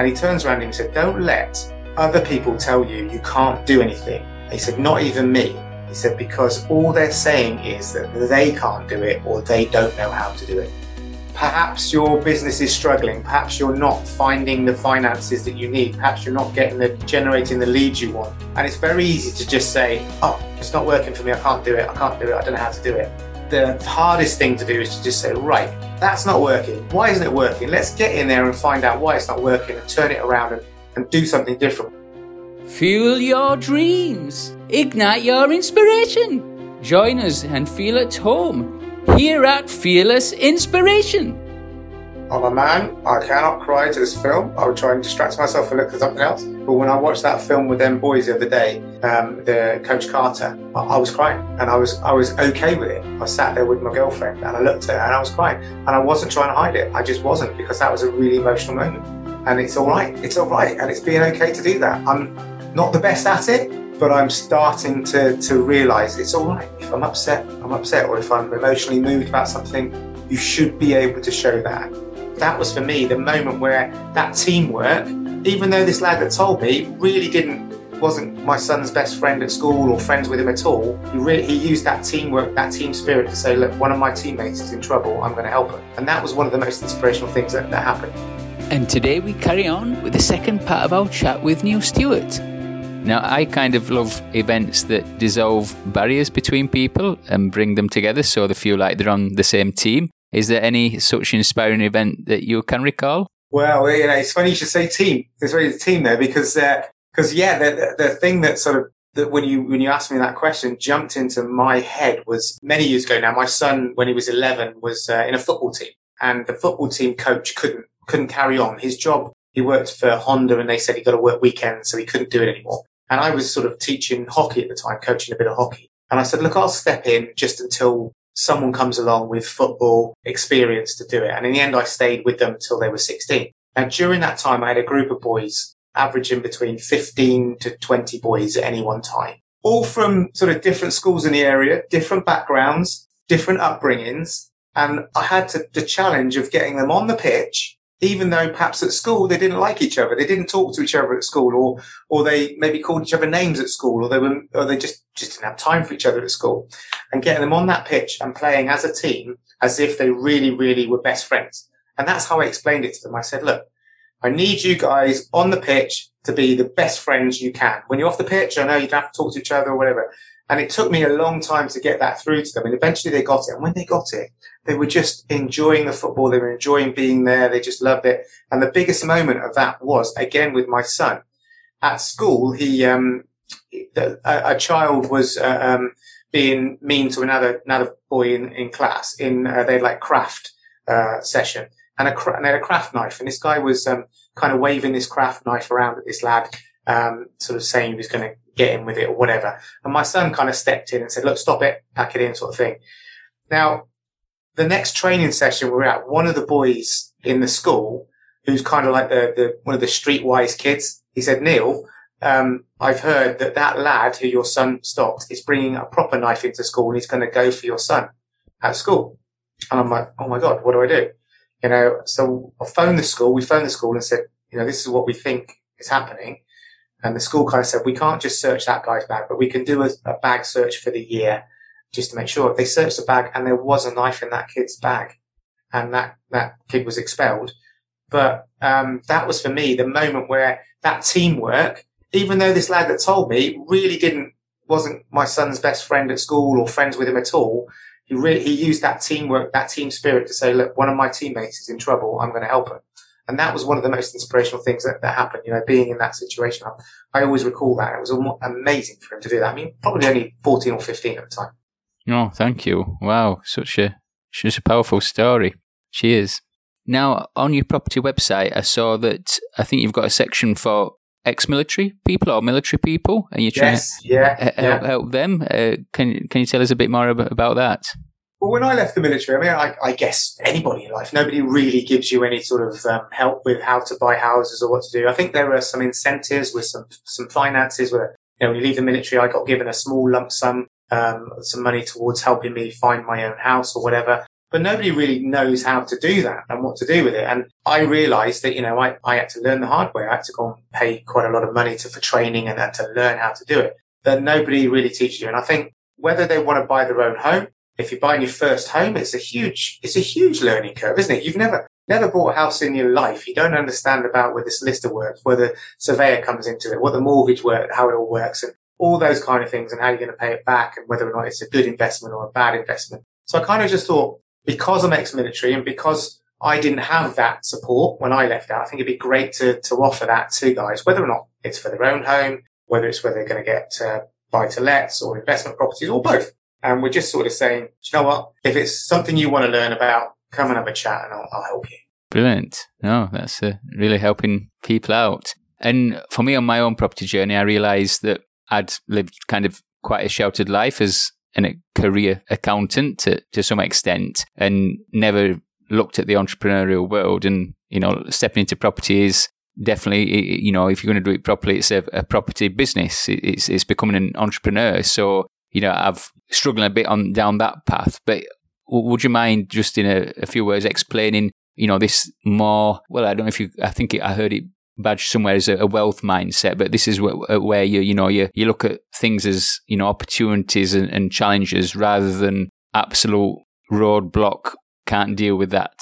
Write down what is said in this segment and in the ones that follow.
And he turns around and he said, Don't let other people tell you you can't do anything. He said, Not even me. He said, Because all they're saying is that they can't do it or they don't know how to do it. Perhaps your business is struggling. Perhaps you're not finding the finances that you need. Perhaps you're not getting the generating the leads you want. And it's very easy to just say, Oh, it's not working for me. I can't do it. I can't do it. I don't know how to do it. The hardest thing to do is to just say, Right, that's not working. Why isn't it working? Let's get in there and find out why it's not working and turn it around and, and do something different. Fuel your dreams. Ignite your inspiration. Join us and feel at home here at Fearless Inspiration. I'm a man. I cannot cry to this film. I would try and distract myself and look for something else. But when I watched that film with them boys the other day, um, the Coach Carter, I, I, was crying, and I was I was okay with it. I sat there with my girlfriend, and I looked at her, and I was crying, and I wasn't trying to hide it. I just wasn't because that was a really emotional moment. And it's all right. It's all right, and it's being okay to do that. I'm not the best at it, but I'm starting to to realise it's all right. If I'm upset, I'm upset, or if I'm emotionally moved about something, you should be able to show that that was for me the moment where that teamwork, even though this lad that told me really didn't wasn't my son's best friend at school or friends with him at all. He really he used that teamwork, that team spirit to say, look, one of my teammates is in trouble, I'm going to help him. And that was one of the most inspirational things that, that happened. And today we carry on with the second part of our chat with Neil Stewart. Now, I kind of love events that dissolve barriers between people and bring them together so they feel like they're on the same team. Is there any such inspiring event that you can recall? Well, you know, it's funny you should say team. There's really a team there because, because uh, yeah, the, the, the thing that sort of that when you when you asked me that question jumped into my head was many years ago now. My son, when he was 11, was uh, in a football team, and the football team coach couldn't couldn't carry on his job. He worked for Honda, and they said he got to work weekends, so he couldn't do it anymore. And I was sort of teaching hockey at the time, coaching a bit of hockey. And I said, look, I'll step in just until someone comes along with football experience to do it. And in the end, I stayed with them until they were 16. Now, during that time, I had a group of boys averaging between 15 to 20 boys at any one time, all from sort of different schools in the area, different backgrounds, different upbringings. And I had to, the challenge of getting them on the pitch even though perhaps at school they didn't like each other, they didn't talk to each other at school, or or they maybe called each other names at school, or they were or they just just didn't have time for each other at school, and getting them on that pitch and playing as a team as if they really really were best friends, and that's how I explained it to them. I said, look, I need you guys on the pitch to be the best friends you can. When you're off the pitch, I know you don't have to talk to each other or whatever. And it took me a long time to get that through to them. And eventually they got it. And when they got it, they were just enjoying the football. They were enjoying being there. They just loved it. And the biggest moment of that was again with my son at school. He, um, a, a child was, uh, um, being mean to another, another boy in, in class in, uh, they had like craft, uh, session and a, and they had a craft knife. And this guy was, um, kind of waving this craft knife around at this lad, um, sort of saying he was going to get in with it or whatever. And my son kind of stepped in and said, look, stop it, pack it in sort of thing. Now, the next training session we're at, one of the boys in the school, who's kind of like the, the one of the streetwise kids, he said, Neil, um, I've heard that that lad who your son stopped is bringing a proper knife into school and he's going to go for your son at school. And I'm like, oh my God, what do I do? You know, so I phoned the school. We phoned the school and said, you know, this is what we think is happening. And the school kind of said, we can't just search that guy's bag, but we can do a, a bag search for the year just to make sure. They searched the bag and there was a knife in that kid's bag and that, that kid was expelled. But, um, that was for me the moment where that teamwork, even though this lad that told me really didn't, wasn't my son's best friend at school or friends with him at all. He really, he used that teamwork, that team spirit to say, look, one of my teammates is in trouble. I'm going to help him. And that was one of the most inspirational things that, that happened, you know, being in that situation. I, I always recall that. It was amazing for him to do that. I mean, probably only 14 or 15 at the time. Oh, thank you. Wow, such a such a powerful story. Cheers. Now, on your property website, I saw that I think you've got a section for ex-military people or military people, and you're trying yes, to yeah, help, yeah. help them. Uh, can can you tell us a bit more about, about that? Well, when I left the military, I mean, I, I, guess anybody in life, nobody really gives you any sort of um, help with how to buy houses or what to do. I think there are some incentives with some some finances where you know when you leave the military, I got given a small lump sum um, some money towards helping me find my own house or whatever. but nobody really knows how to do that and what to do with it. And I realized that, you know, I, I had to learn the hard way. I had to go and pay quite a lot of money to, for training and, and to learn how to do it that nobody really teaches you. And I think whether they want to buy their own home, if you're buying your first home, it's a huge, it's a huge learning curve, isn't it? You've never, never bought a house in your life. You don't understand about where the solicitor works, where the surveyor comes into it, what the mortgage work, how it all works and all those kind of things and how you're going to pay it back and whether or not it's a good investment or a bad investment. So I kind of just thought because I'm ex-military and because I didn't have that support when I left out, I think it'd be great to, to offer that to guys, whether or not it's for their own home, whether it's where they're going to get uh, buy to lets or investment properties or both. And we're just sort of saying, you know what? If it's something you want to learn about, come and have a chat and I'll, I'll help you. Brilliant. No, that's uh, really helping people out. And for me on my own property journey, I realized that I'd lived kind of quite a sheltered life as a career accountant to, to some extent and never looked at the entrepreneurial world and, you know, stepping into property is definitely, you know, if you're going to do it properly, it's a, a property business. It's, it's becoming an entrepreneur. So, you know, I've struggled a bit on down that path, but would you mind just in a, a few words explaining, you know, this more, well, I don't know if you, I think it, I heard it badged somewhere as a, a wealth mindset, but this is where, uh, where, you, you know, you, you look at things as, you know, opportunities and, and challenges rather than absolute roadblock can't deal with that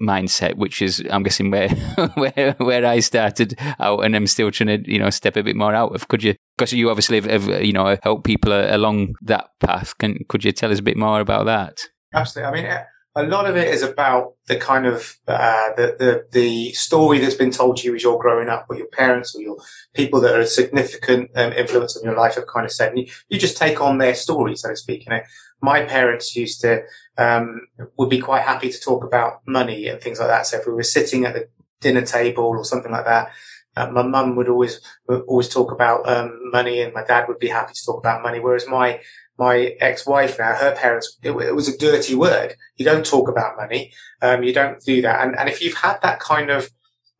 mindset, which is I'm guessing where where where I started out, and I'm still trying to you know step a bit more out of. Could you? Because you obviously have, have you know helped people along that path. Can could you tell us a bit more about that? Absolutely. I mean, eh, a lot of it is about the kind of uh, the, the the story that's been told to you as you're growing up, or your parents or your people that are a significant um, influence on your life have kind of said. You, you just take on their story, so to speak. You know, my parents used to um, would be quite happy to talk about money and things like that. So if we were sitting at the dinner table or something like that, uh, my mum would always would always talk about um, money, and my dad would be happy to talk about money. Whereas my my ex-wife now, her parents, it, it was a dirty word. You don't talk about money. Um, you don't do that. And and if you've had that kind of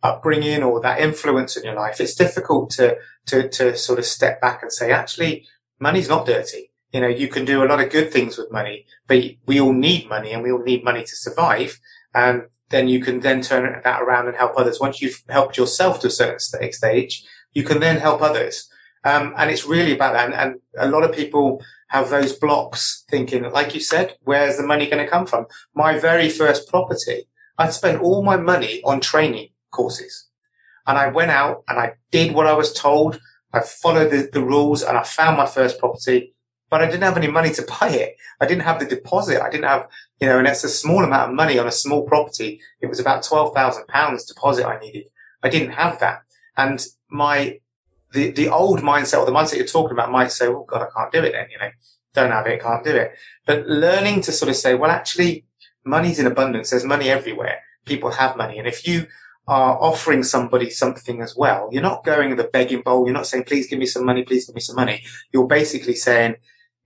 upbringing or that influence in your life, it's difficult to to to sort of step back and say, actually, money's not dirty you know, you can do a lot of good things with money, but we all need money and we all need money to survive. And then you can then turn that around and help others. Once you've helped yourself to a certain stage, you can then help others. Um, and it's really about that. And, and, a lot of people have those blocks thinking, like you said, where's the money going to come from? My very first property, I spent all my money on training courses. And I went out and I did what I was told. I followed the, the rules and I found my first property but I didn't have any money to buy it. I didn't have the deposit. I didn't have, you know, and it's a small amount of money on a small property. It was about twelve thousand pounds deposit I needed. I didn't have that, and my the the old mindset or the mindset you're talking about might say, "Oh God, I can't do it." Then you know, don't have it, can't do it. But learning to sort of say, "Well, actually, money's in abundance. There's money everywhere. People have money, and if you are offering somebody something as well. You're not going the begging bowl. You're not saying, please give me some money, please give me some money. You're basically saying,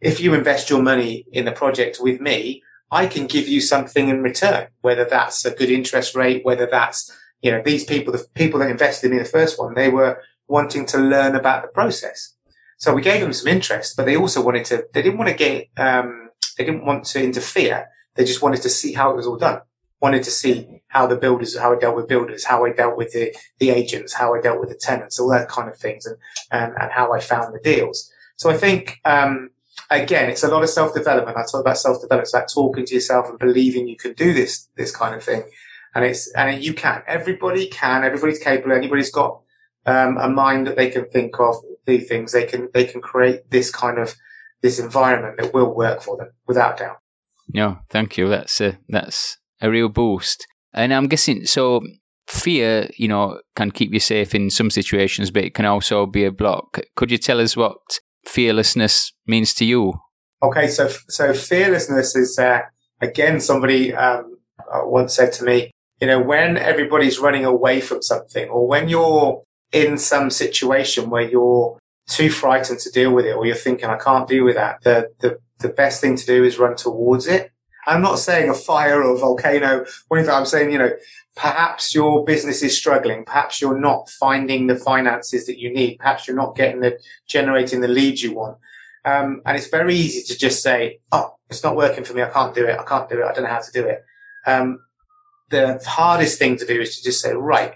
if you invest your money in the project with me, I can give you something in return, whether that's a good interest rate, whether that's, you know, these people, the people that invested in the first one, they were wanting to learn about the process. So we gave them some interest, but they also wanted to, they didn't want to get, um, they didn't want to interfere. They just wanted to see how it was all done. Wanted to see how the builders, how I dealt with builders, how I dealt with the, the agents, how I dealt with the tenants, all that kind of things and, and, and how I found the deals. So I think, um, again, it's a lot of self development. I talk about self development. It's about talking to yourself and believing you can do this, this kind of thing. And it's, and you can. Everybody can. Everybody's capable. Anybody's got um, a mind that they can think of, do things. They can, they can create this kind of, this environment that will work for them without doubt. No, thank you. That's a, that's a real boost. And I'm guessing, so fear, you know, can keep you safe in some situations, but it can also be a block. Could you tell us what fearlessness means to you? Okay, so so fearlessness is uh, again somebody um, uh, once said to me, you know, when everybody's running away from something, or when you're in some situation where you're too frightened to deal with it, or you're thinking, I can't deal with that, the the the best thing to do is run towards it. I'm not saying a fire or a volcano or anything. I'm saying, you know, perhaps your business is struggling. Perhaps you're not finding the finances that you need. Perhaps you're not getting the generating the leads you want. Um, and it's very easy to just say, Oh, it's not working for me. I can't do it. I can't do it. I don't know how to do it. um, the hardest thing to do is to just say, right,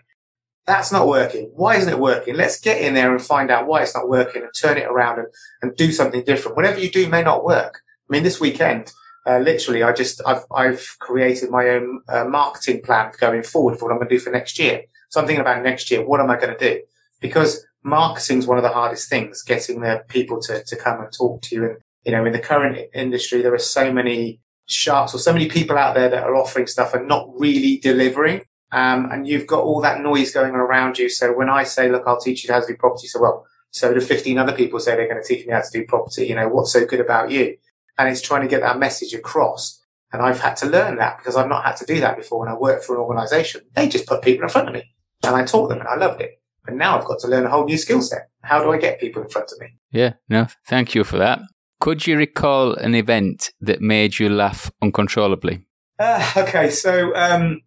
that's not working. Why isn't it working? Let's get in there and find out why it's not working and turn it around and, and do something different. Whatever you do may not work. I mean, this weekend, uh, literally, I just, I've, I've created my own uh, marketing plan going forward for what I'm going to do for next year. So I'm thinking about next year. What am I going to do? Because marketing is one of the hardest things, getting the people to, to come and talk to you. And, you know, in the current industry, there are so many sharks or so many people out there that are offering stuff and not really delivering. Um, and you've got all that noise going on around you. So when I say, look, I'll teach you how to do property, so well, so do 15 other people say they're going to teach me how to do property. You know, what's so good about you? And it's trying to get that message across. And I've had to learn that because I've not had to do that before when I worked for an organization. They just put people in front of me and I taught them and I loved it. But now I've got to learn a whole new skill set. How do I get people in front of me? Yeah, no, thank you for that. Could you recall an event that made you laugh uncontrollably? Uh, okay, so um,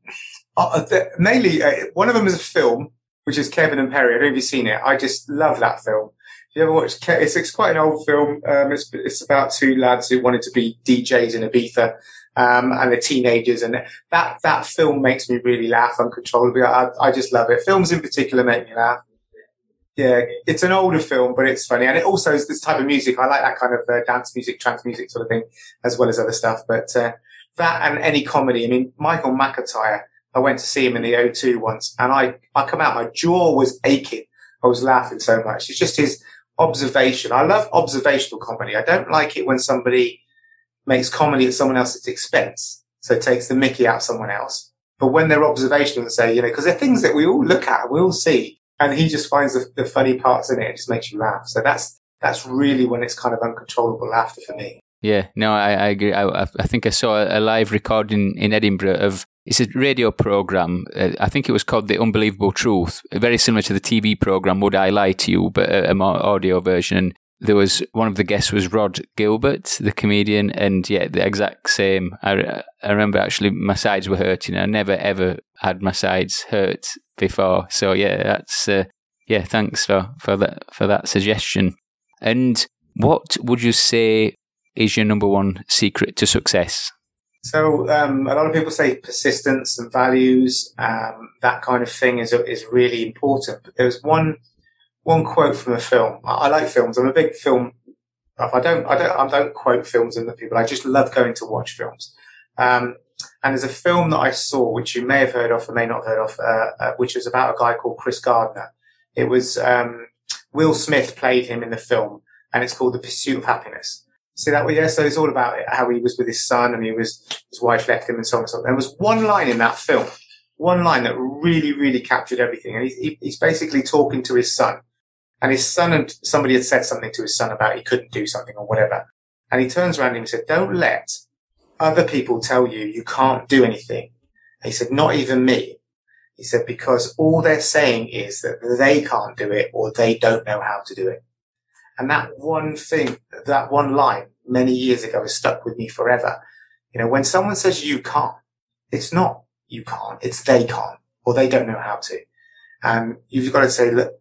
uh, mainly uh, one of them is a film, which is Kevin and Perry. I don't know if you've seen it. I just love that film. If you ever watched, it's, it's quite an old film. Um, it's, it's about two lads who wanted to be DJs in Ibiza. Um, and the teenagers and that, that film makes me really laugh uncontrollably. I, I just love it. Films in particular make me laugh. Yeah, it's an older film, but it's funny. And it also is this type of music. I like that kind of uh, dance music, trance music sort of thing, as well as other stuff. But uh, that and any comedy. I mean, Michael McIntyre, I went to see him in the O2 once and I, I come out, my jaw was aching. I was laughing so much. It's just his observation. I love observational comedy. I don't like it when somebody makes comedy at someone else's expense. So takes the mickey out of someone else. But when they're observational and say, you know, because they're things that we all look at, we all see, and he just finds the, the funny parts in it and just makes you laugh. So that's, that's really when it's kind of uncontrollable laughter for me. Yeah, no, I, I agree. I, I think I saw a live recording in Edinburgh of it's a radio program. Uh, I think it was called The Unbelievable Truth, very similar to the TV program Would I Lie to You, but a, a more audio version. There was one of the guests was Rhod Gilbert, the comedian, and yeah, the exact same. I, I remember actually my sides were hurting. I never ever had my sides hurt before. So yeah, that's uh, yeah. Thanks for for that for that suggestion. And what would you say is your number one secret to success? So um, a lot of people say persistence and values, um, that kind of thing is is really important. But there's one one quote from a film. I, I, like films. I'm a big film. I don't I don't I don't quote films and the people. I just love going to watch films. Um, and there's a film that I saw, which you may have heard of or may not have heard of, uh, uh, which was about a guy called Chris Gardner. It was um, Will Smith played him in the film, and it's called The Pursuit of Happiness. See that? Yeah. So it's all about how he was with his son and he was, his wife left him and so on and so on. There was one line in that film, one line that really, really captured everything. And he, he's basically talking to his son and his son and somebody had said something to his son about he couldn't do something or whatever. And he turns around and he said, don't let other people tell you you can't do anything. he said, not even me. He said, because all they're saying is that they can't do it or they don't know how to do it. And that one thing, that one line many years ago has stuck with me forever. You know, when someone says you can't, it's not you can't, it's they can't, or they don't know how to. And you've got to say, look,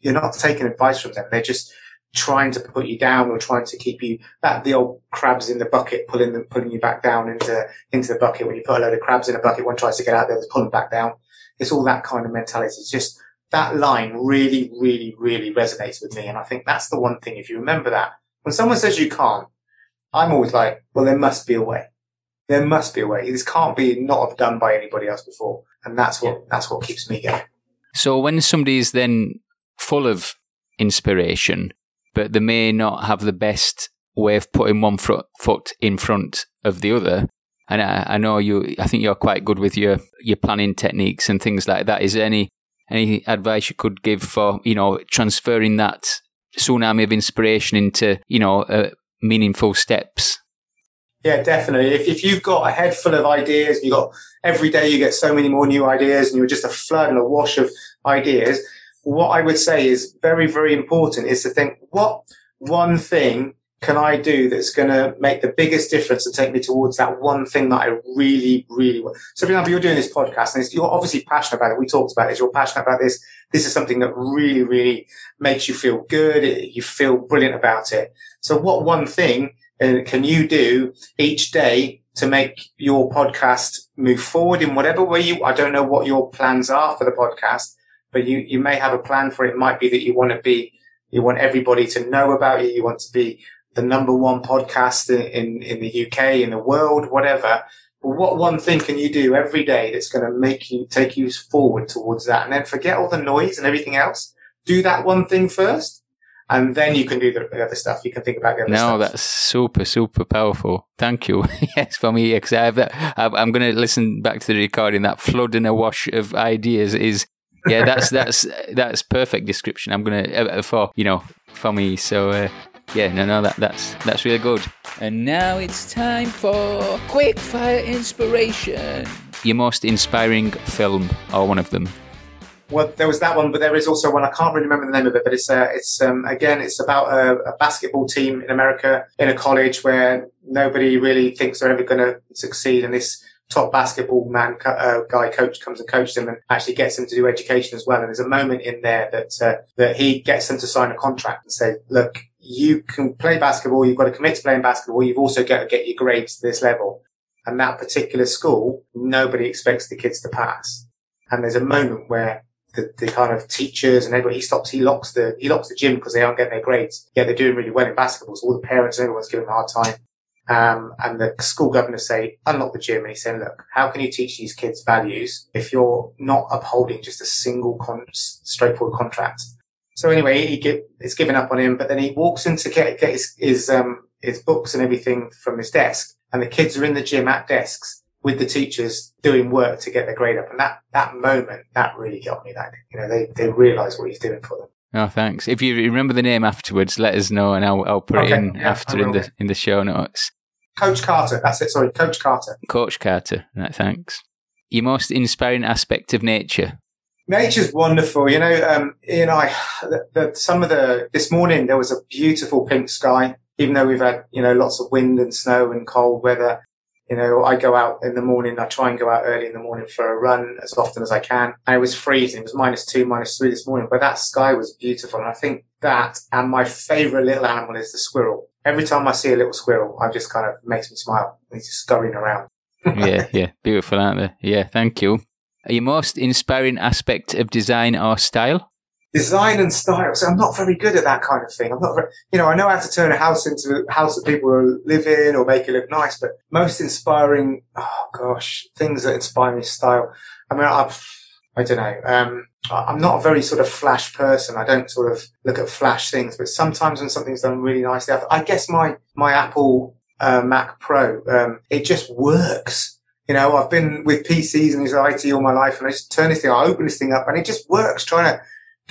you're not taking advice from them. They're just trying to put you down or trying to keep you that the old crabs in the bucket pulling them pulling you back down into into the bucket when you put a load of crabs in a bucket one tries to get out there they pull them back down it's all that kind of mentality it's just that line really, really, really resonates with me. And I think that's the one thing. If you remember that, when someone says you can't, I'm always like, well, there must be a way. There must be a way. This can't be not done by anybody else before. And that's what, yeah. that's what keeps me going. So when somebody is then full of inspiration, but they may not have the best way of putting one foot in front of the other, and I, I, know you. I think you're quite good with your your planning techniques and things like that. Is there any any advice you could give for you know transferring that tsunami of inspiration into you know uh, meaningful steps? Yeah definitely. If, if you've got a head full of ideas you got every day you get so many more new ideas and you're just a flood and a wash of ideas what i would say is very very important is to think what one thing can I do that's going to make the biggest difference and take me towards that one thing that I really, really want? So, for example, you're doing this podcast and you're obviously passionate about it. We talked about this. You're passionate about this. This is something that really, really makes you feel good. You feel brilliant about it. So what one thing uh, can you do each day to make your podcast move forward in whatever way you, I don't know what your plans are for the podcast, but you, you may have a plan for it. It might be that you want to be, you want everybody to know about you. You want to be the number one podcast in, in, in the UK, in the world, whatever. But what one thing can you do every day that's going to make you take you forward towards that? And then forget all the noise and everything else. Do that one thing first and then you can do the, other stuff. You can think about the other no, stuff. that's super, super powerful. Thank you. yes, for me, because I have that. I'm going to listen back to the recording. That flood and a wash of ideas is, yeah, that's that's that's perfect description. I'm going to uh, for you know for me. So uh, yeah, no, no, that that's that's really good. And now it's time for quick fire inspiration. Your most inspiring film, or one of them well, there was that one, but there is also one. I can't really remember the name of it, but it's uh, it's um, again, it's about a, a, basketball team in America in a college where nobody really thinks they're ever going to succeed, and this top basketball man uh, guy coach comes and coaches them and actually gets them to do education as well. And there's a moment in there that uh, that he gets them to sign a contract and say, look, you can play basketball, you've got to commit to playing basketball, you've also got to get your grades to this level. And that particular school, nobody expects the kids to pass. And there's a moment where the, the kind of teachers and everybody. He stops, he locks the, he locks the gym because they aren't getting their grades. Yeah, they're doing really well in basketball. So all the parents and everyone's giving them a hard time. Um, and the school governors say, unlock the gym. And he's saying, look, how can you teach these kids values if you're not upholding just a single con- straightforward contract? So anyway, he get, it's given up on him, but then he walks in to get, get his, his, um, his books and everything from his desk. And the kids are in the gym at desks with the teachers doing work to get their grade up. And that, that moment, that really got me. That, you know, they, they realize what he's doing for them. Oh, thanks. If you remember the name afterwards, let us know and I'll, I'll put okay, it in yeah, after in the, in the show notes. Coach Carter. That's it. Sorry. Coach Carter. Coach Carter. Right, thanks. Your most inspiring aspect of nature? Nature's wonderful. You know, um, Ian, I, the, the, some of the, this morning there was a beautiful pink sky, even though we've had, you know, lots of wind and snow and cold weather. You know, I go out in the morning. I try and go out early in the morning for a run as often as I can. And it was freezing. It was minus two, minus three this morning, but that sky was beautiful. And I think that and my favorite little animal is the squirrel. Every time I see a little squirrel, I just kind of makes me smile. He's just scurrying around. yeah, yeah. Beautiful, aren't they? Yeah, thank you. Are your most inspiring aspect of design or style? design and style. So I'm not very good at that kind of thing. I'm not very, you know, I know how to turn a house into a house that people will live in or make it look nice, but most inspiring, oh gosh, things that inspire me style. I mean, I've, I don't know. Um, I'm not a very sort of flash person. I don't sort of look at flash things, but sometimes when something's done really nicely, I guess my, my Apple uh, Mac Pro, um, it just works. You know, I've been with PCs and IT all my life and I just turn this thing, I open this thing up and it just works trying to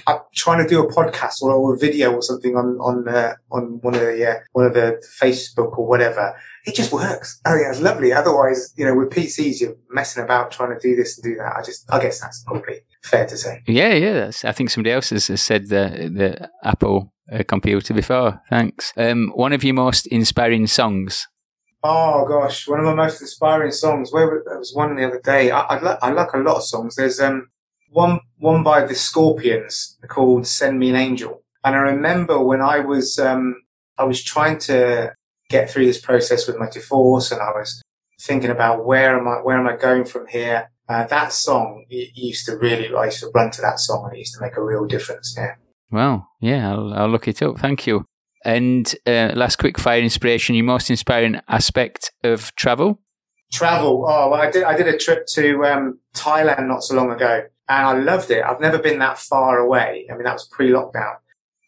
I'm trying to do a podcast or a video or something on on uh, on one of the uh, one of the Facebook or whatever. It just works. I think that's lovely. Otherwise, you know, with PCs, you're messing about trying to do this and do that. I just, I guess that's probably fair to say. Yeah, yeah. I think somebody else has, has said the the Apple uh, computer before. Thanks. Um, one of your most inspiring songs. Oh gosh, one of my most inspiring songs. Where there was one the other day. I, I, like, I like a lot of songs. There's um one one by the Scorpions called "Send Me an Angel," and I remember when I was um, I was trying to get through this process with my divorce, and I was thinking about where am I where am I going from here. Uh, that song used to really I used to run to that song, and it used to make a real difference. Yeah. Well, yeah, I'll, I'll look it up. Thank you. And uh, last quick fire inspiration: your most inspiring aspect of travel? Travel. Oh, well, I did. I did a trip to um, Thailand not so long ago, and I loved it. I've never been that far away. I mean, that was pre-lockdown,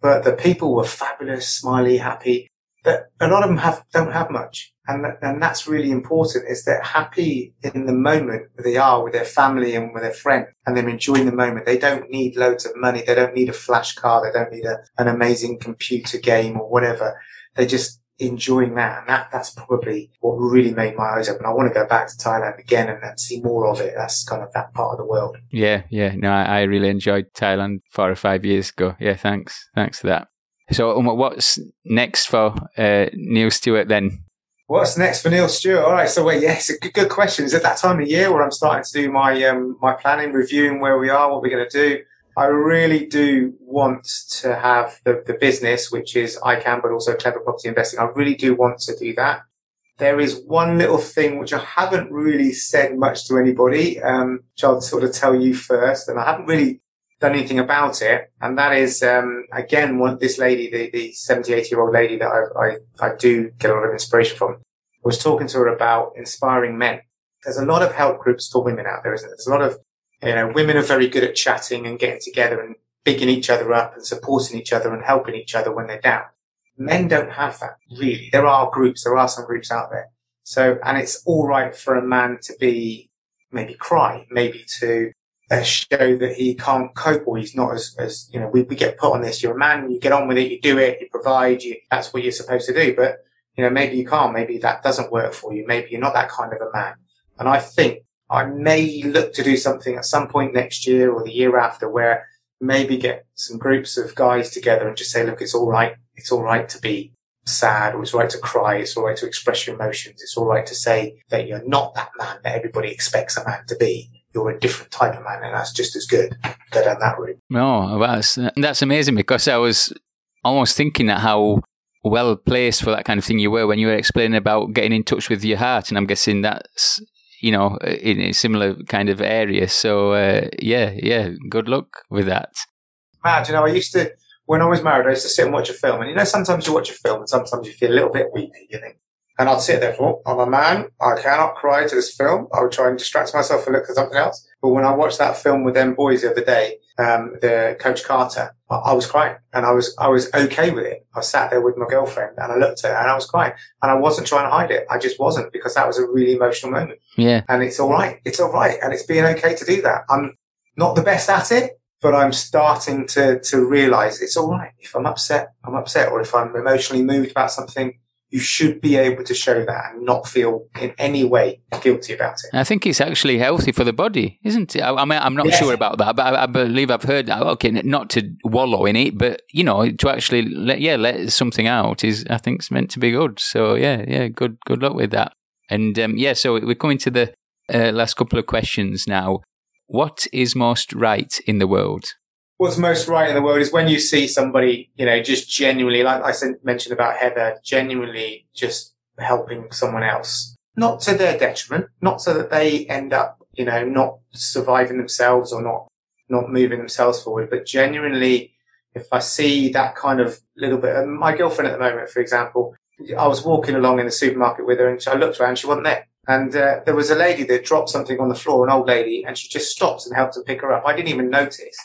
but the people were fabulous, smiley, happy. But a lot of them have don't have much, and and that's really important. Is they're happy in the moment where they are with their family and with their friend, and they're enjoying the moment. They don't need loads of money. They don't need a flash car. They don't need a, an amazing computer game or whatever. They're just enjoying that. And that, that's probably what really made my eyes open. I want to go back to Thailand again and, and, see more of it. That's kind of that part of the world. Yeah, yeah. No, I, I really enjoyed Thailand four or five years ago. Yeah, thanks. Thanks for that. So, um, what's next for uh, Neil Stewart then? What's next for Neil Stewart? All right, so wait, yes, a good, good question. Is it that time of year where I'm starting to do my um, my planning, reviewing where we are, what we're going to do? I really do want to have the, the business, which is ICANN, but also clever property investing. I really do want to do that. there is one little thing which I haven't really said much to anybody, um, which I'll sort of tell you first, and I haven't really done anything about it. And that is, um, again, one, this lady, the, the 70, 80 year old lady that I, I, I do get a lot of inspiration from, was talking to her about inspiring men. There's a lot of help groups for women out there, isn't there? There's a lot of, you know, women are very good at chatting and getting together and bigging each other up and supporting each other and helping each other when they're down. Men don't have that really. There are groups, there are some groups out there. So, and it's all right for a man to be, maybe cry, maybe to show that he can't cope or he's not as, as, you know, we, we get put on this. You're a man, you get on with it, you do it, you provide, you, that's what you're supposed to do. But, you know, maybe you can't, maybe that doesn't work for you. Maybe you're not that kind of a man. And I think I may look to do something at some point next year or the year after where maybe get some groups of guys together and just say, look, it's all right. It's all right to be sad or it's all right to cry. It's all right to express your emotions. It's all right to say that you're not that man that everybody expects a man to be. You're a different type of man and that's just as good. Go down that route. No, that's, that's amazing because I was almost thinking that how well placed for that kind of thing you were when you were explaining about getting in touch with your heart. And I'm guessing that's, you know, in a similar kind of area. So, uh, yeah, yeah, good luck with that. Mad, you know, I used to, when I was married, I used to sit and watch a film. And you know, sometimes you watch a film and sometimes you feel a little bit weepy, you think. And I'd sit there for, I'm a man. I cannot cry to this film. I would try and distract myself and look at something else. But when I watched that film with them boys the other day, um, the Coach Carter, I, I, was crying and I was, I was okay with it. I sat there with my girlfriend and I looked at her and I was crying and I wasn't trying to hide it. I just wasn't because that was a really emotional moment. Yeah. And it's all right. It's all right. And it's being okay to do that. I'm not the best at it, but I'm starting to, to realize it's all right. If I'm upset, I'm upset. Or if I'm emotionally moved about something, you should be able to show that and not feel in any way guilty about it. I think it's actually healthy for the body, isn't it? I, I mean, I'm not yes. sure about that, but I, I, believe I've heard that. Okay, not to wallow in it, but you know, to actually let yeah let something out is I think it's meant to be good. So yeah, yeah, good good luck with that. And um, yeah, so we're coming to the uh, last couple of questions now. What is most right in the world? What's most right in the world is when you see somebody, you know, just genuinely, like I mentioned about Heather, genuinely just helping someone else, not to their detriment, not so that they end up, you know, not surviving themselves or not, not moving themselves forward, but genuinely, if I see that kind of little bit, my girlfriend at the moment, for example, I was walking along in the supermarket with her and I looked around, she wasn't there. And uh, there was a lady that dropped something on the floor, an old lady, and she just stopped and helped to pick her up. I didn't even notice.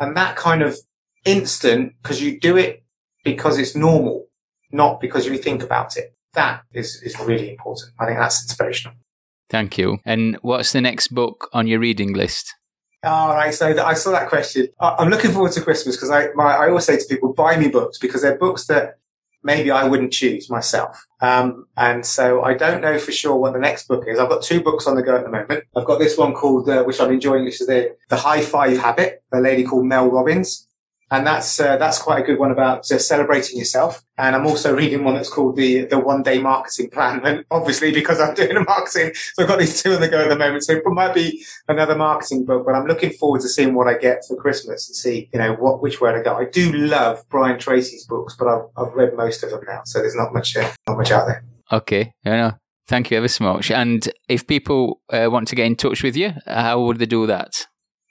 And that kind of instant, because you do it because it's normal, not because you think about it. That is, is really important. I think that's inspirational. Thank you. And what's the next book on your reading list? All right. So I saw that question. I'm looking forward to Christmas because I, my, I always say to people, buy me books because they're books that maybe I wouldn't choose myself. Um, and so I don't know for sure what the next book is. I've got two books on the go at the moment. I've got this one called, uh, which I'm enjoying, which is the, the High Five Habit, a lady called Mel Robbins and that's uh, that's quite a good one about uh, celebrating yourself. And I'm also reading one that's called the the one day marketing plan. And obviously, because I'm doing a marketing, so I've got these two on the go at the moment. So it might be another marketing book, but I'm looking forward to seeing what I get for Christmas and see you know what which way to go. I do love Brian Tracy's books, but I've I've read most of them now, so there's not much uh, not much out there. Okay, yeah. Thank you ever so much. And if people uh, want to get in touch with you, how would they do that?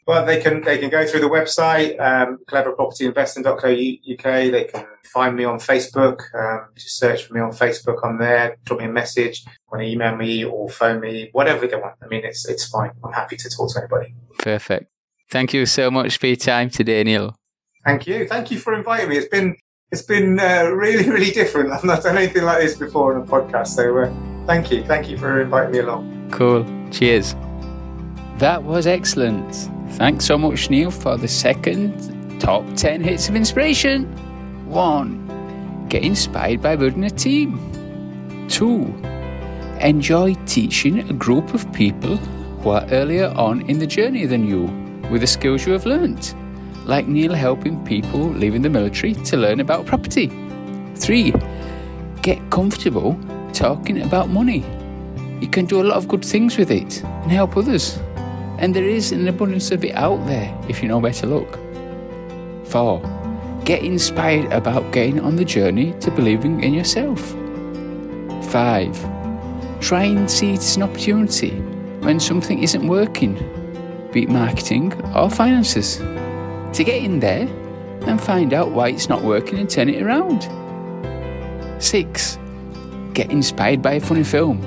Well, they can they can go through the website, um, cleverpropertyinvesting.co.uk. They can find me on Facebook. Um, just search for me on Facebook. I'm there. Drop me a message. Want to email me or phone me, whatever they want. I mean, it's it's fine. I'm happy to talk to anybody. Perfect. Thank you so much for your time today, Neil. Thank you. Thank you for inviting me. It's been it's been uh, really really different. I've not done anything like this before on a podcast. So uh, thank you. Thank you for inviting me along. Cool. Cheers. That was excellent. Thanks so much, Neil, for the second top 10 hits of inspiration. 1. Get inspired by building a team. 2. Enjoy teaching a group of people who are earlier on in the journey than you with the skills you have learnt, like Neil helping people leaving the military to learn about property. 3. Get comfortable talking about money. You can do a lot of good things with it and help others. And there is an abundance of it out there if you know where to look. 4. Get inspired about getting on the journey to believing in yourself. 5. Try and see it as an opportunity when something isn't working, be it marketing or finances, to get in there and find out why it's not working and turn it around. 6. Get inspired by a funny film.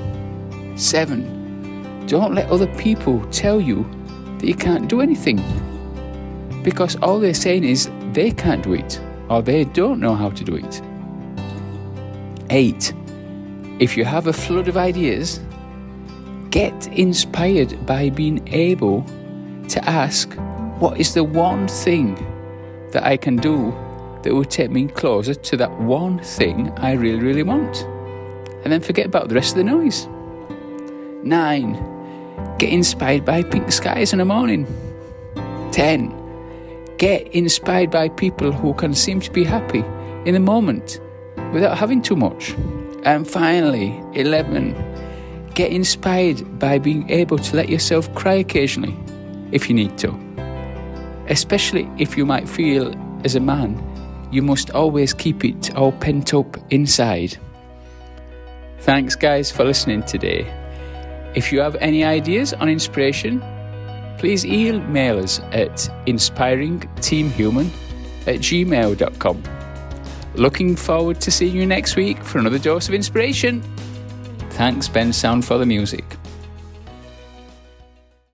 7. Don't let other people tell you that you can't do anything. Because all they're saying is they can't do it or they don't know how to do it. 8. If you have a flood of ideas, get inspired by being able to ask, What is the one thing that I can do that will take me closer to that one thing I really, really want? And then forget about the rest of the noise. 9. Get inspired by pink skies in the morning. 10. Get inspired by people who can seem to be happy in the moment without having too much. And finally, 11. Get inspired by being able to let yourself cry occasionally if you need to. Especially if you might feel, as a man, you must always keep it all pent up inside. Thanks, guys, for listening today. If you have any ideas on inspiration, please email us at inspiringteamhuman at gmail.com. Looking forward to seeing you next week for another dose of inspiration. Thanks, Bensound, for the music.